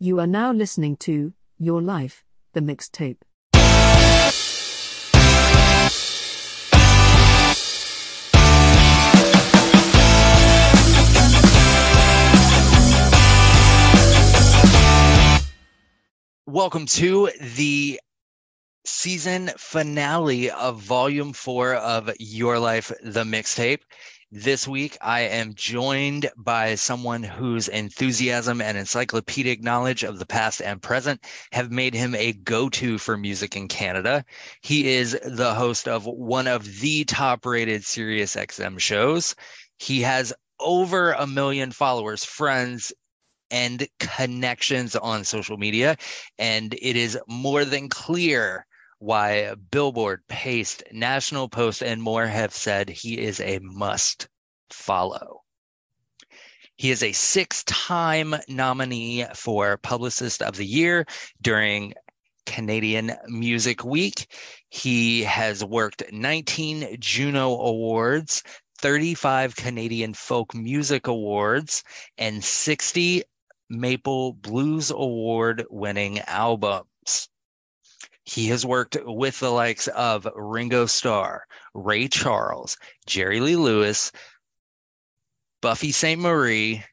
You are now listening to Your Life, the mixtape. Welcome to the season finale of volume four of Your Life, the mixtape. This week, I am joined by someone whose enthusiasm and encyclopedic knowledge of the past and present have made him a go to for music in Canada. He is the host of one of the top rated Sirius XM shows. He has over a million followers, friends, and connections on social media. And it is more than clear why Billboard, Paste, National Post, and more have said he is a must follow. He is a six time nominee for Publicist of the Year during Canadian Music Week. He has worked 19 Juno Awards, 35 Canadian Folk Music Awards, and 60 Maple Blues Award winning albums. He has worked with the likes of Ringo Starr, Ray Charles, Jerry Lee Lewis, Buffy Sainte-Marie,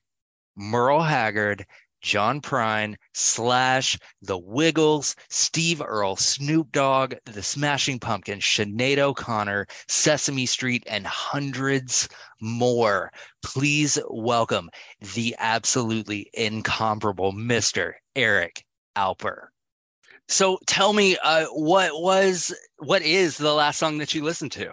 Merle Haggard, John Prine, Slash, The Wiggles, Steve Earle, Snoop Dogg, The Smashing Pumpkins, Sinead O'Connor, Sesame Street, and hundreds more. Please welcome the absolutely incomparable Mr. Eric Alper. So tell me, uh, what was, what is the last song that you listened to?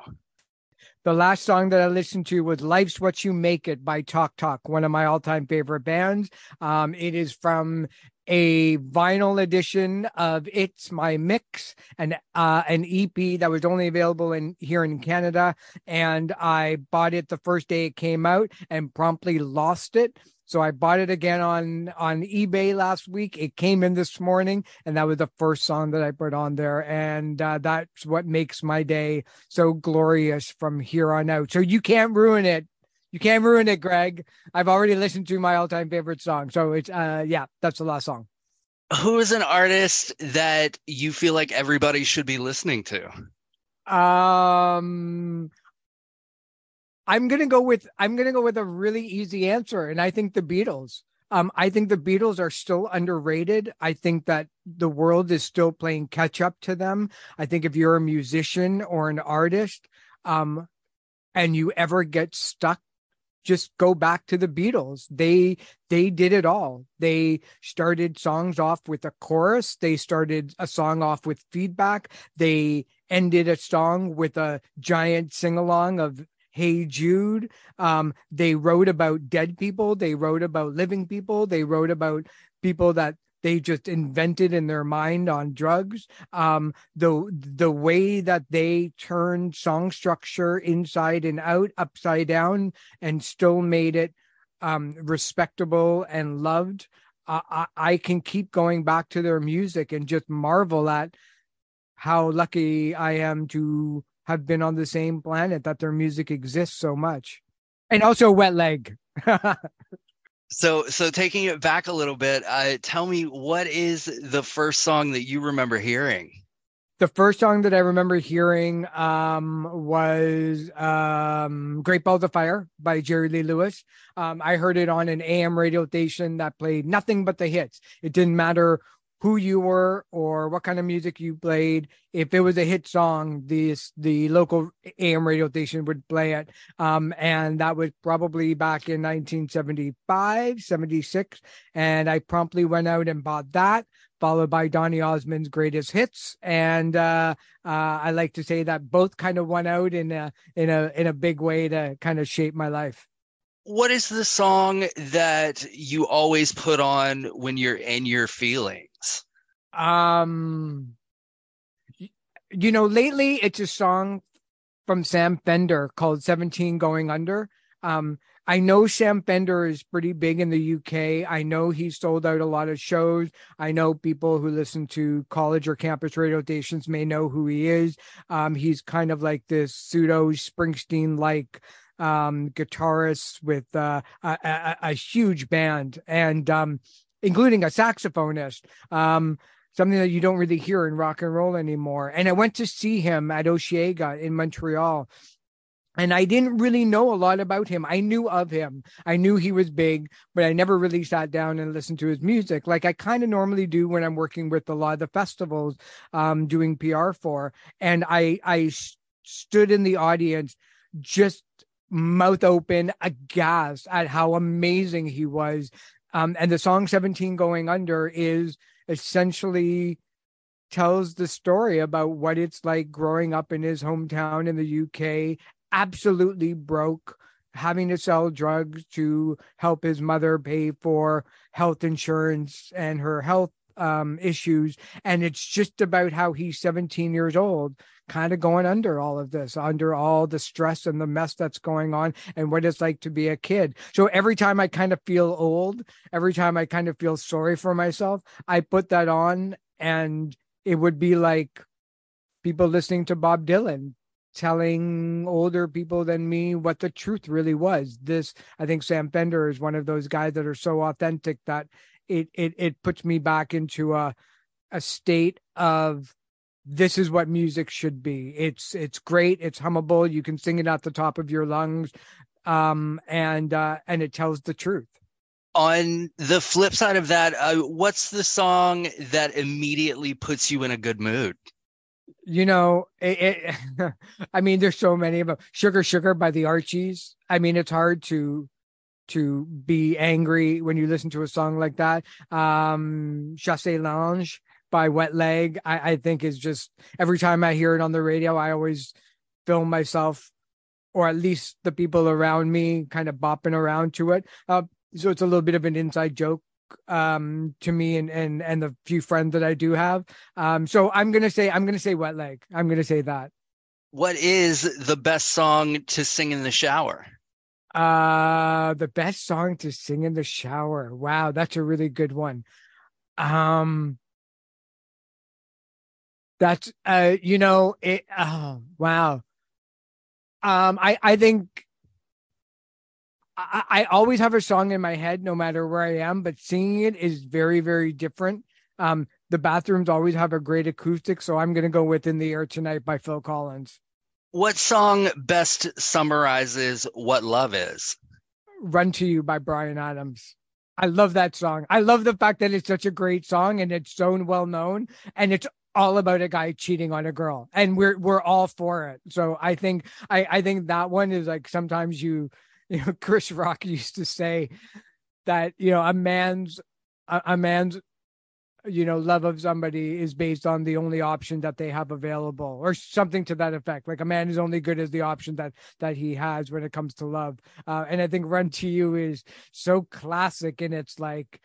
The last song that I listened to was Life's What You Make It by Talk Talk, one of my all time favorite bands. Um, it is from a vinyl edition of It's My Mix, and uh, an EP that was only available in here in Canada, and I bought it the first day it came out and promptly lost it. So I bought it again on on eBay last week. It came in this morning, and that was the first song that I put on there, and uh, that's what makes my day so glorious from here on out. So you can't ruin it. You can't ruin it, Greg. I've already listened to my all-time favorite song, so it's uh yeah, that's the last song. Who is an artist that you feel like everybody should be listening to? Um, I'm gonna go with I'm gonna go with a really easy answer, and I think the Beatles. Um, I think the Beatles are still underrated. I think that the world is still playing catch up to them. I think if you're a musician or an artist, um, and you ever get stuck just go back to the Beatles. They they did it all. They started songs off with a chorus. They started a song off with feedback. They ended a song with a giant sing along of Hey Jude. Um, they wrote about dead people. They wrote about living people. They wrote about people that they just invented in their mind on drugs. Um, the the way that they turned song structure inside and out, upside down, and still made it um, respectable and loved. I, I can keep going back to their music and just marvel at how lucky I am to have been on the same planet that their music exists so much. And also Wet Leg. So, so taking it back a little bit, uh, tell me what is the first song that you remember hearing? the first song that I remember hearing um, was um, Great Balls of Fire by Jerry Lee Lewis. Um, I heard it on an AM radio station that played nothing but the hits. It didn't matter who you were or what kind of music you played. If it was a hit song, the the local AM radio station would play it. Um, and that was probably back in 1975, 76. And I promptly went out and bought that, followed by Donny Osmond's greatest hits. And uh, uh, I like to say that both kind of went out in a in a in a big way to kind of shape my life. What is the song that you always put on when you're in your feelings? Um, you know, lately it's a song from Sam Fender called 17 Going Under. Um, I know Sam Fender is pretty big in the UK. I know he's sold out a lot of shows. I know people who listen to college or campus radio stations may know who he is. Um, he's kind of like this pseudo Springsteen like um, guitarist with uh, a, a, a, huge band and um, including a saxophonist. Um, something that you don't really hear in rock and roll anymore. And I went to see him at Osheaga in Montreal. And I didn't really know a lot about him. I knew of him. I knew he was big, but I never really sat down and listened to his music like I kind of normally do when I'm working with a lot of the festivals um, doing PR for. And I I stood in the audience just mouth open, aghast at how amazing he was. Um, and the song 17 Going Under is essentially tells the story about what it's like growing up in his hometown in the UK, absolutely broke, having to sell drugs to help his mother pay for health insurance and her health um, issues. And it's just about how he's 17 years old, kind of going under all of this, under all the stress and the mess that's going on, and what it's like to be a kid. So every time I kind of feel old, every time I kind of feel sorry for myself, I put that on, and it would be like people listening to Bob Dylan telling older people than me what the truth really was. This, I think Sam Fender is one of those guys that are so authentic that it it it puts me back into a a state of this is what music should be. It's it's great. It's hummable. You can sing it at the top of your lungs, um, and uh, and it tells the truth. On the flip side of that, uh, what's the song that immediately puts you in a good mood? You know, it, it I mean, there's so many of them. "Sugar Sugar" by the Archies. I mean, it's hard to to be angry when you listen to a song like that. Um, Chaise Longue by Wet Leg, I, I think is just every time I hear it on the radio, I always film myself or at least the people around me kind of bopping around to it. Uh, so it's a little bit of an inside joke um to me and and and the few friends that I do have. Um so I'm going to say I'm to say wet leg. I'm going to say that. What is the best song to sing in the shower? Uh the best song to sing in the shower. Wow, that's a really good one. Um that's uh you know it oh wow. Um I I think I, I always have a song in my head no matter where I am, but singing it is very, very different. Um the bathrooms always have a great acoustic, so I'm gonna go with In the Air Tonight by Phil Collins. What song best summarizes what love is? Run to You by Bryan Adams. I love that song. I love the fact that it's such a great song and it's so well known and it's all about a guy cheating on a girl and we're we're all for it. So I think I I think that one is like sometimes you you know Chris Rock used to say that you know a man's a, a man's you know love of somebody is based on the only option that they have available or something to that effect like a man is only good as the option that that he has when it comes to love uh, and i think run to you is so classic and it's like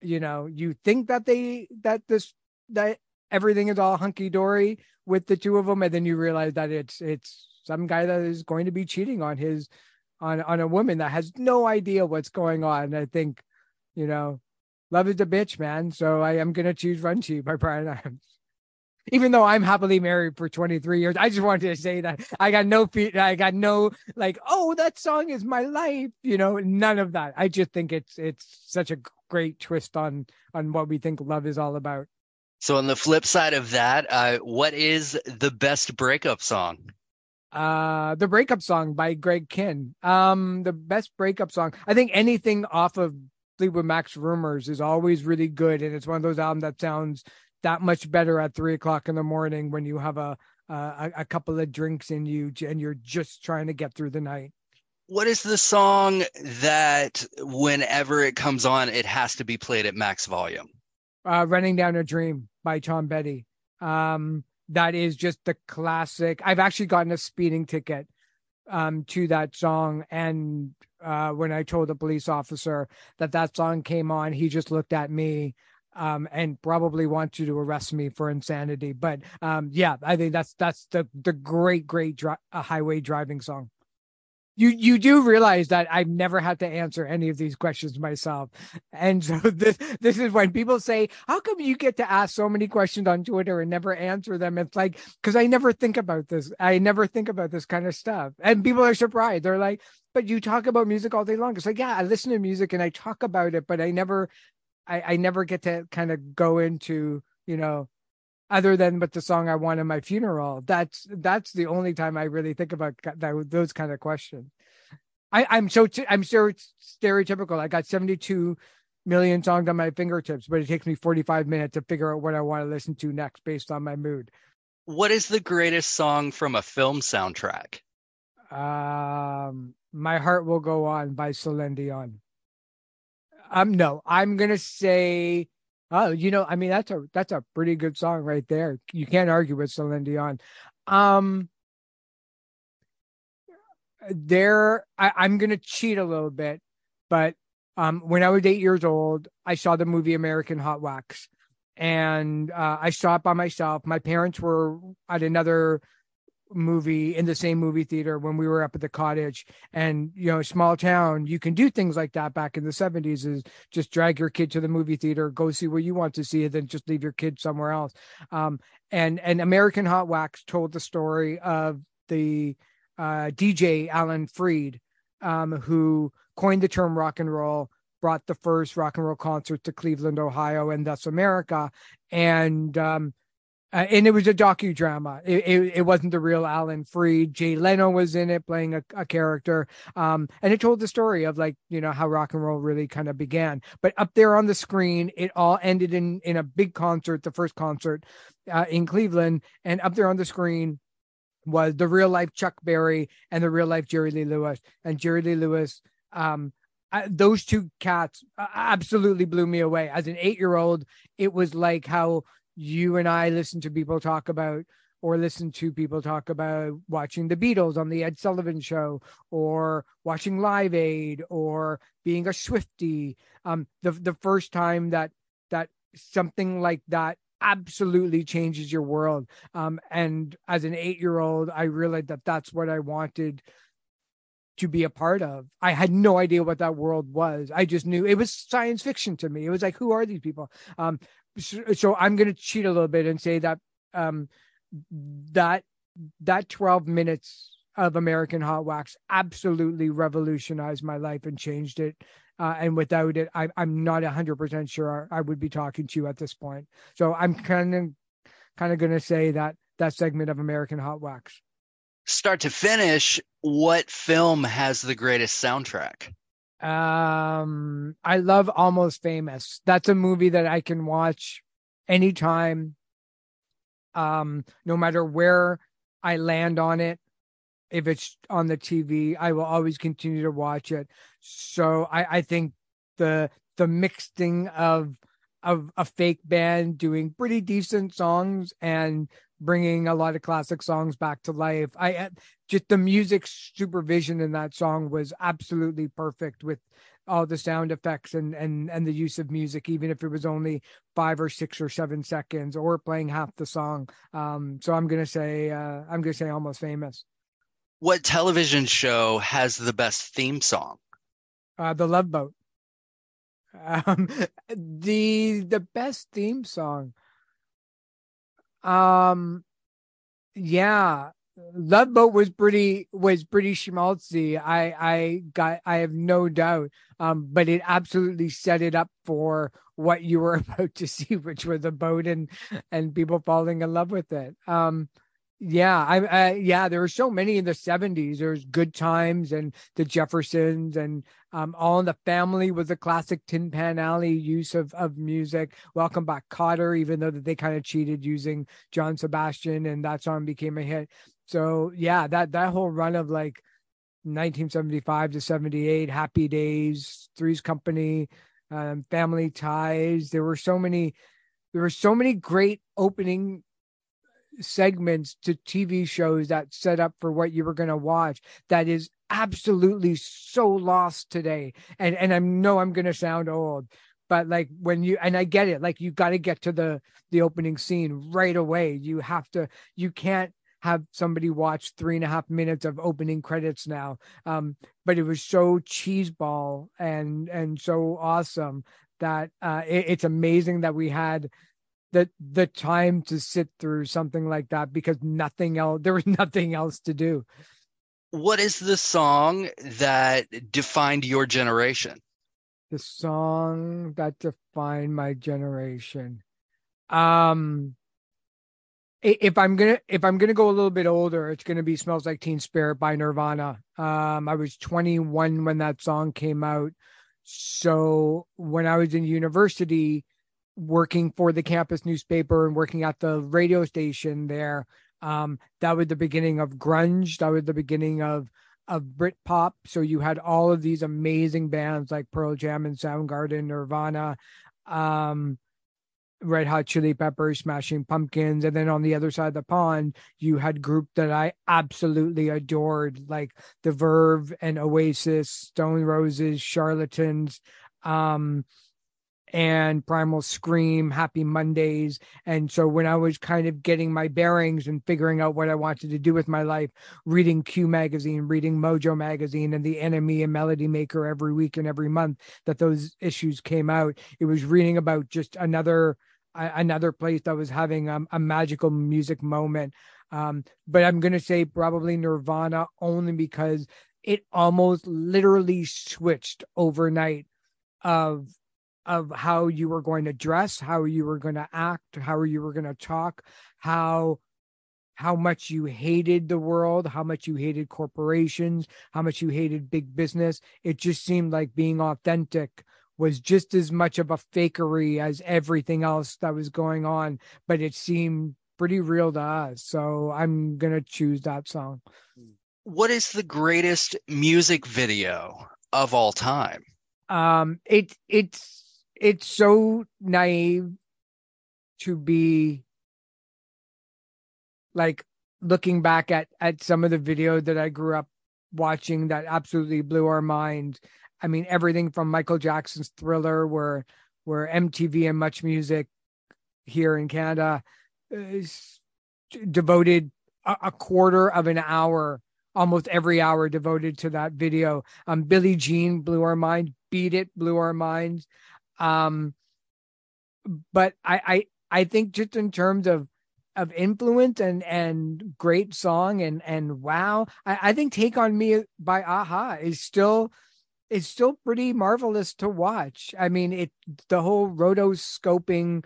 you know you think that they that this that everything is all hunky-dory with the two of them and then you realize that it's it's some guy that is going to be cheating on his on on a woman that has no idea what's going on i think you know love is a bitch, man. So I am gonna choose Run to You by Bryan Adams. Even though I'm happily married for 23 years, I just wanted to say that I got no feet, I got no like, oh, that song is my life, you know, none of that. I just think it's it's such a great twist on on what we think love is all about. So on the flip side of that, uh, what is the best breakup song? Uh, the breakup song by Greg Kihn. Um, the best breakup song. I think anything off of Fleetwood Mac's Rumors is always really good, and it's one of those albums that sounds that much better at three o'clock in the morning when you have a a, a couple of drinks in you and you're just trying to get through the night. What is the song that whenever it comes on, it has to be played at max volume? Uh, Running Down a Dream by Tom Petty. Um, that is just the classic. I've actually gotten a speeding ticket um, to that song. And uh, when I told the police officer that that song came on, he just looked at me um, and probably want you to arrest me for insanity. But um, yeah, I think that's that's the the great great dri- uh, highway driving song. You you do realize that I've never had to answer any of these questions myself, and so this this is when people say, "How come you get to ask so many questions on Twitter and never answer them?" It's like because I never think about this. I never think about this kind of stuff, and people are surprised. They're like, "But you talk about music all day long." It's like, yeah, I listen to music and I talk about it, but I never I, I never get to kind of go into, you know, other than with the song I want in my funeral. That's that's the only time I really think about that, those kind of questions. I, I'm so I'm so stereotypical. I got 72 million songs on my fingertips, but it takes me 45 minutes to figure out what I want to listen to next based on my mood. What is the greatest song from a film soundtrack? Um, My Heart Will Go On by Celine Dion. Um, no, I'm gonna say, oh, you know, I mean, that's a that's a pretty good song right there. You can't argue with Celine Dion. Um, there, I, I'm gonna cheat a little bit, but um, when I was eight years old, I saw the movie American Hot Wax, and uh, I saw it by myself. My parents were at another movie in the same movie theater when we were up at the cottage. And you know small town you can do things like that back in the 70s is just drag your kid to the movie theater go see what you want to see and then just leave your kid somewhere else. Um, and and american hot wax told the story of the uh, dj alan freed um, who coined the term rock and roll brought the first rock and roll concert to cleveland ohio and thus america. And um, uh, and it was a docudrama. It, it, it, wasn't the real Alan Freed. Jay Leno was in it playing a, a character. Um, and it told the story of like, you know, how rock and roll really kind of began. But up there on the screen, it all ended in, in a big concert, the first concert uh, in Cleveland. And up there on the screen was the real life Chuck Berry and the real life Jerry Lee Lewis. And Jerry Lee Lewis, um, those two cats uh, absolutely blew me away. As an eight year old, it was like how you and I listen to people talk about or listen to people talk about watching the Beatles on the Ed Sullivan show or watching Live Aid or being a Swifty. Um, the the first time that that something like that absolutely changes your world. Um, and as an eight year old, I realized that that's what I wanted to be a part of. I had no idea what that world was. I just knew it was science fiction to me. It was like, who are these people? Um, so, I'm going to cheat a little bit and say that um, that that 12 minutes of American Hot Wax absolutely revolutionized my life and changed it. Uh, and without it, I, I'm not 100% sure I would be talking to you at this point. So I'm kind of kind of going to say that that segment of American Hot Wax. Start to finish, what film has the greatest soundtrack? Um, I love Almost Famous. That's a movie that I can watch anytime. Um, no matter where I land on it, if it's on the TV, I will always continue to watch it. So I, I think the the mixing of of a fake band doing pretty decent songs and bringing a lot of classic songs back to life. I just the music supervision in that song was absolutely perfect with all the sound effects and and and the use of music, even if it was only five or six or seven seconds or playing half the song. Um, so I'm gonna say uh, I'm gonna say almost famous. What television show has the best theme song? Uh, the Love Boat. Um, the the best theme song. Um, yeah, Love Boat was pretty was pretty schmaltzy. I I got I have no doubt. Um, but it absolutely set it up for what you were about to see, which was a boat and and people falling in love with it. Um, yeah, I, I yeah, there were so many in the '70s. There's Good Times and the Jeffersons, and um, All in the Family was a classic Tin Pan Alley use of of music. Welcome Back, Kotter, even though that they kind of cheated using John Sebastian, and that song became a hit. So yeah, that that whole run of like 1975 to 78, Happy Days, Three's Company, um, Family Ties. There were so many, there were so many great opening segments to TV shows that set up for what you were going to watch that is absolutely so lost today. And and I know I'm going to sound old, but like when you and I get it, like you got to get to the the opening scene right away. You have to. You can't have somebody watch three and a half minutes of opening credits now. Um, but it was so cheeseball and and so awesome that uh, it, it's amazing that we had the the time to sit through something like that because nothing else there was nothing else to do What is the song that defined your generation? the song that defined my generation um if i'm gonna if i'm gonna go a little bit older it's gonna be smells like teen spirit by nirvana. Um i was 21 when that song came out. So when i was in university working for the campus newspaper and working at the radio station there um that was the beginning of grunge. That was the beginning of of Britpop. So you had all of these amazing bands like Pearl Jam and Soundgarden, Nirvana, um, Red Hot Chili Peppers, Smashing Pumpkins, and then on the other side of the pond, you had group that I absolutely adored, like The Verve and Oasis, Stone Roses, Charlatans, um, and Primal Scream, Happy Mondays. And so when I was kind of getting my bearings and figuring out what I wanted to do with my life, reading Q magazine, reading Mojo magazine, and the NME and Melody Maker every week and every month that those issues came out, it was reading about just another another place that was having um, a magical music moment. Um, but I'm gonna say probably Nirvana only because it almost literally switched overnight of of how you were going to dress, how you were going to act, how you were going to talk, how how much you hated the world, how much you hated corporations, how much you hated big business. It just seemed like being authentic was just as much of a fakery as everything else that was going on, but it seemed pretty real to us. So I'm going to choose that song. What is the greatest music video of all time? um it it's it's so naive to be like looking back at at some of the video that I grew up watching that absolutely blew our mind. I mean everything from Michael Jackson's Thriller where where MTV and Much Music here in Canada is devoted a, a quarter of an hour almost every hour devoted to that video. Um, Billie Jean blew our mind. Beat It blew our minds. Um, but I, I, I think just in terms of of influence and and great song and and wow, I, I think Take on Me by a-ha is still is still pretty marvelous to watch. I mean, it the whole rotoscoping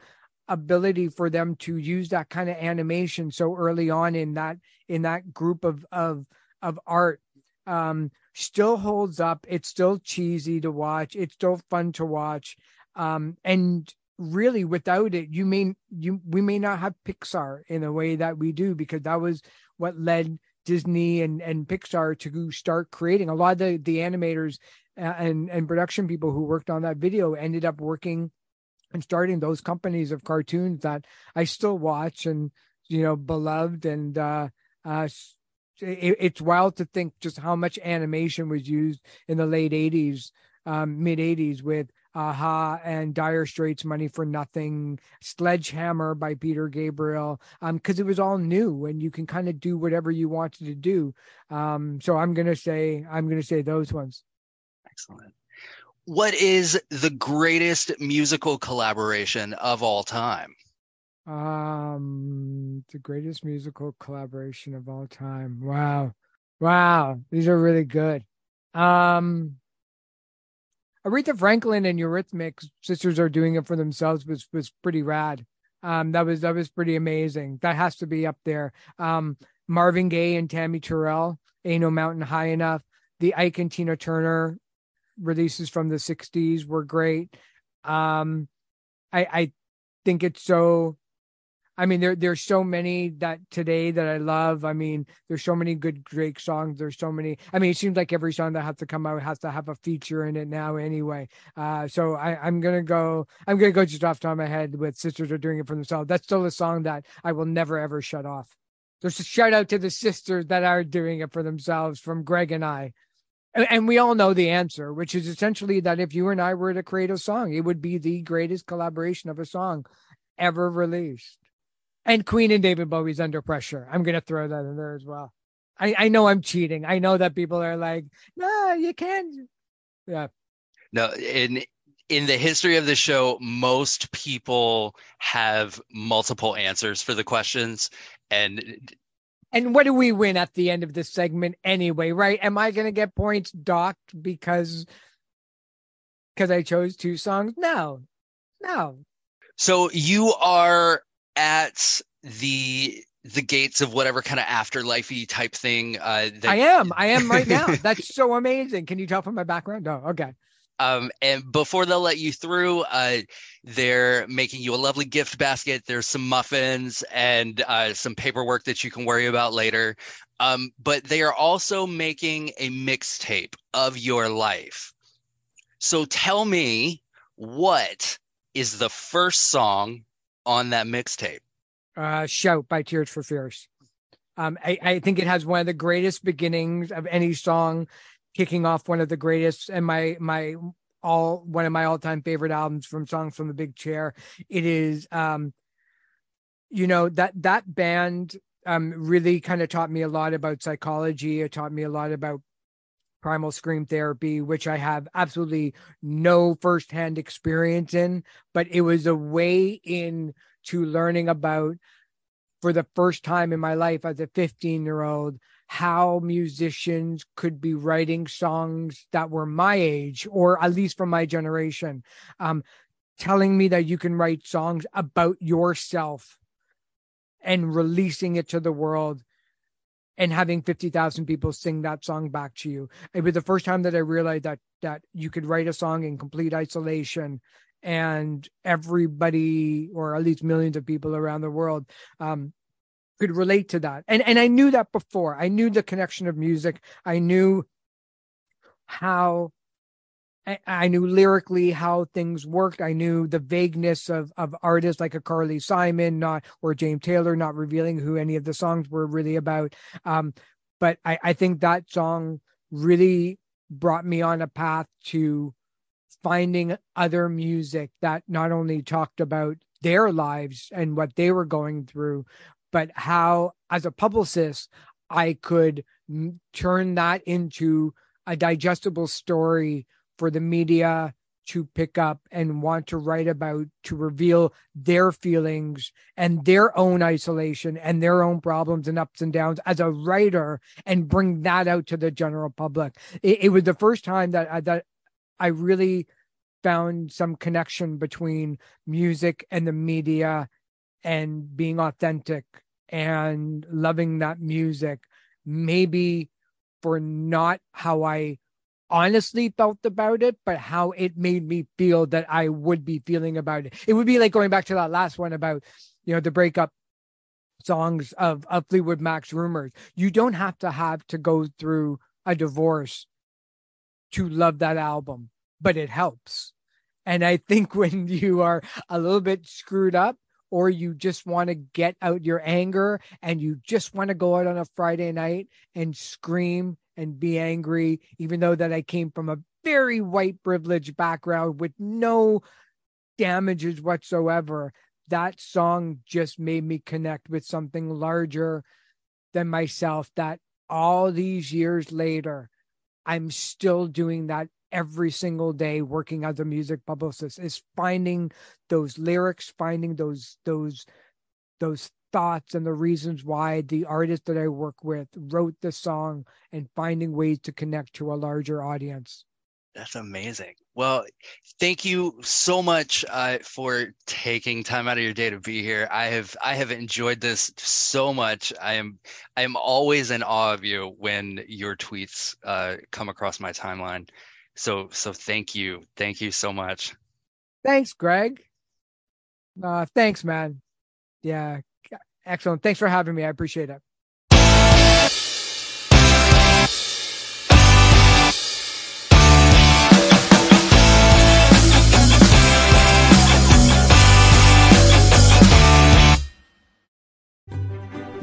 ability for them to use that kind of animation so early on in that in that group of of of art um still holds up. It's still cheesy to watch. It's still fun to watch. Um and really without it you may you we may not have pixar in a way that we do because that was what led disney and and pixar to start creating. A lot of the the animators and and production people who worked on that video ended up working and starting those companies of cartoons that i still watch and you know beloved. And uh uh it, it's wild to think just how much animation was used in the late 80s um, mid 80s with a-ha and dire straits money for nothing sledgehammer by peter gabriel um because it was all new and you can kind of do whatever you wanted to do. Um so i'm gonna say i'm gonna say those ones Excellent. What is the greatest musical collaboration of all time? um the greatest musical collaboration of all time wow wow these are really good um Aretha Franklin and Eurythmics sisters are doing it for themselves was was pretty rad. Um, that was that was pretty amazing. That has to be up there. Um, Marvin Gaye and Tammy Terrell, Ain't No Mountain High Enough. The Ike and Tina Turner releases from the '60s were great. Um, I I think it's so I mean, there there's so many that today that I love. I mean, there's so many good Drake songs. There's so many. I mean, it seems like every song that has to come out has to have a feature in it now, anyway. Uh, so I, I'm gonna go. I'm gonna go just off top of my head with "Sisters Are Doing It for Themselves." That's still a song that I will never ever shut off. There's a shout out to the sisters that are doing it for themselves from Greg and I. And, we all know the answer, which is essentially that if you and I were to create a song, it would be the greatest collaboration of a song ever released and Queen and David Bowie's under pressure. I'm gonna throw that in there as well. I, I know I'm cheating. I know that people are like, no, you can't. Yeah. No, in in the history of the show, most people have multiple answers for the questions. And and what do we win at the end of this segment anyway, right? Am I gonna get points docked because because I chose two songs? No. No. So you are at the the gates of whatever kind of afterlifey type thing. Uh, that, I am. I am right now. That's so amazing. Can you tell from my background? No. Okay. Um, and before they'll let you through, uh, they're making you a lovely gift basket. There's some muffins and uh, some paperwork that you can worry about later. Um, but they are also making a mixtape of your life. So tell me, what is the first song on that mixtape? Uh, Shout by Tears for Fears. Um, I, I think it has one of the greatest beginnings of any song, kicking off one of the greatest and my my all one of my all time favorite albums from songs from the Big Chair. It is, um, you know that that band um really kind of taught me a lot about psychology. It taught me a lot about primal scream therapy, which I have absolutely no firsthand experience in, but it was a way in to learning about for the first time in my life as a 15 year old how musicians could be writing songs that were my age or at least from my generation um, telling me that you can write songs about yourself and releasing it to the world and having 50,000 people sing that song back to you. It was the first time that I realized that that you could write a song in complete isolation and everybody or at least millions of people around the world um, could relate to that. And and I knew that before. I knew the connection of music. I knew how I knew lyrically how things worked. I knew the vagueness of of artists like a Carly Simon, not or James Taylor, not revealing who any of the songs were really about. Um, but I, I think that song really brought me on a path to finding other music that not only talked about their lives and what they were going through, but how, as a publicist, I could turn that into a digestible story for the media to pick up and want to write about to reveal their feelings and their own isolation and their own problems and ups and downs as a writer and bring that out to the general public. It, it was the first time that I, that I really found some connection between music and the media and being authentic and loving that music maybe for not how I honestly felt about it, but how it made me feel that I would be feeling about it. It would be like going back to that last one about, you know, the breakup songs of, of Fleetwood Mac's rumors. You don't have to have to go through a divorce to love that album, but it helps. And I think when you are a little bit screwed up, or you just want to get out your anger and you just want to go out on a Friday night and scream and be angry, even though that I came from a very white privileged background with no damages whatsoever. That song just made me connect with something larger than myself that all these years later, I'm still doing that every single day working as a music publicist is finding those lyrics finding those those those thoughts and the reasons why the artist that I work with wrote the song and finding ways to connect to a larger audience. That's amazing. Well, thank you so much uh, for taking time out of your day to be here. I have I have enjoyed this so much. I am I am always in awe of you when your tweets uh, come across my timeline. So so thank you, thank you so much. Thanks, Greg. Uh, thanks, man. Yeah, excellent. Thanks for having me. I appreciate it.